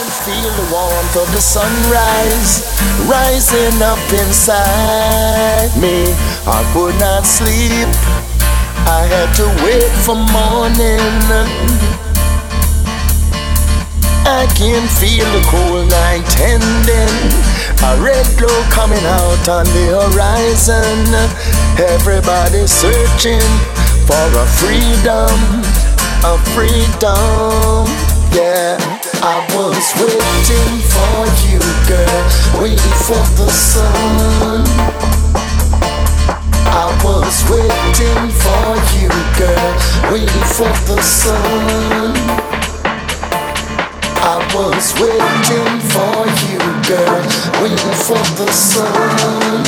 can feel the warmth of the sunrise rising up inside me. I could not sleep. I had to wait for morning. I can feel the cold night ending. A red glow coming out on the horizon. Everybody searching for a freedom, a freedom. Yeah, I was waiting for you, girl, waiting for the sun. I was waiting for you, girl, waiting for the sun. I was waiting for you, girl, waiting for the sun.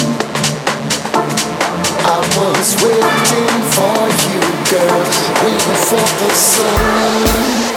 I was waiting for you, girl, waiting for the sun.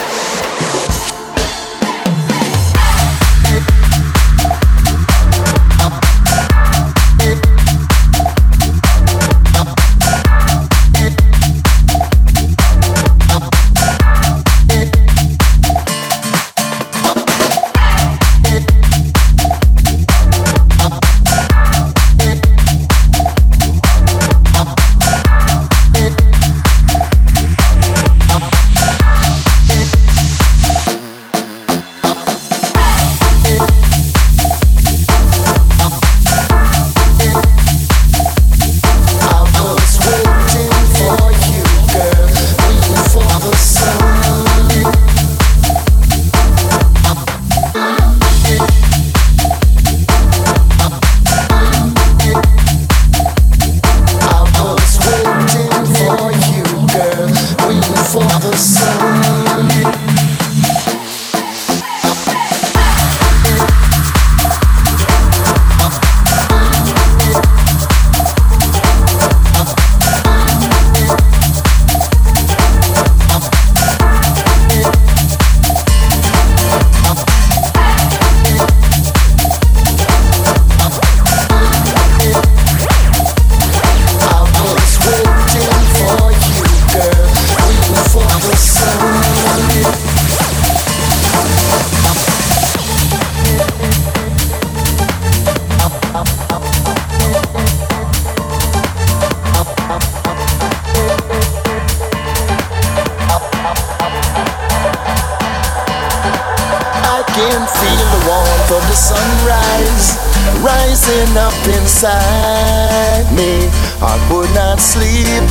Can feel the warmth of the sunrise rising up inside me. I could not sleep.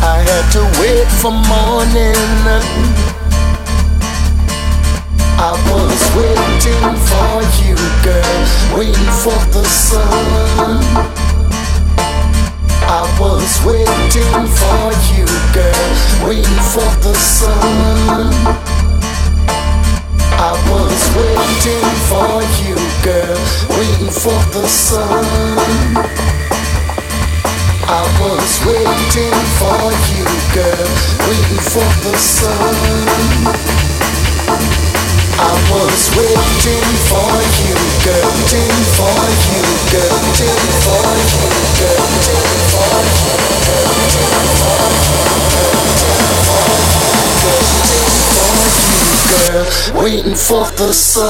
I had to wait for morning. I was waiting for you, girl, waiting for the sun. I was waiting for you, girl, waiting for the sun. Waiting for the sun. I was waiting for you, girl, waiting for the sun. I was waiting for you, girl, waiting for you, girl, waiting for you, girl, waiting for you, girl, waiting for you, girl, waiting for you, girl, waiting for the sun.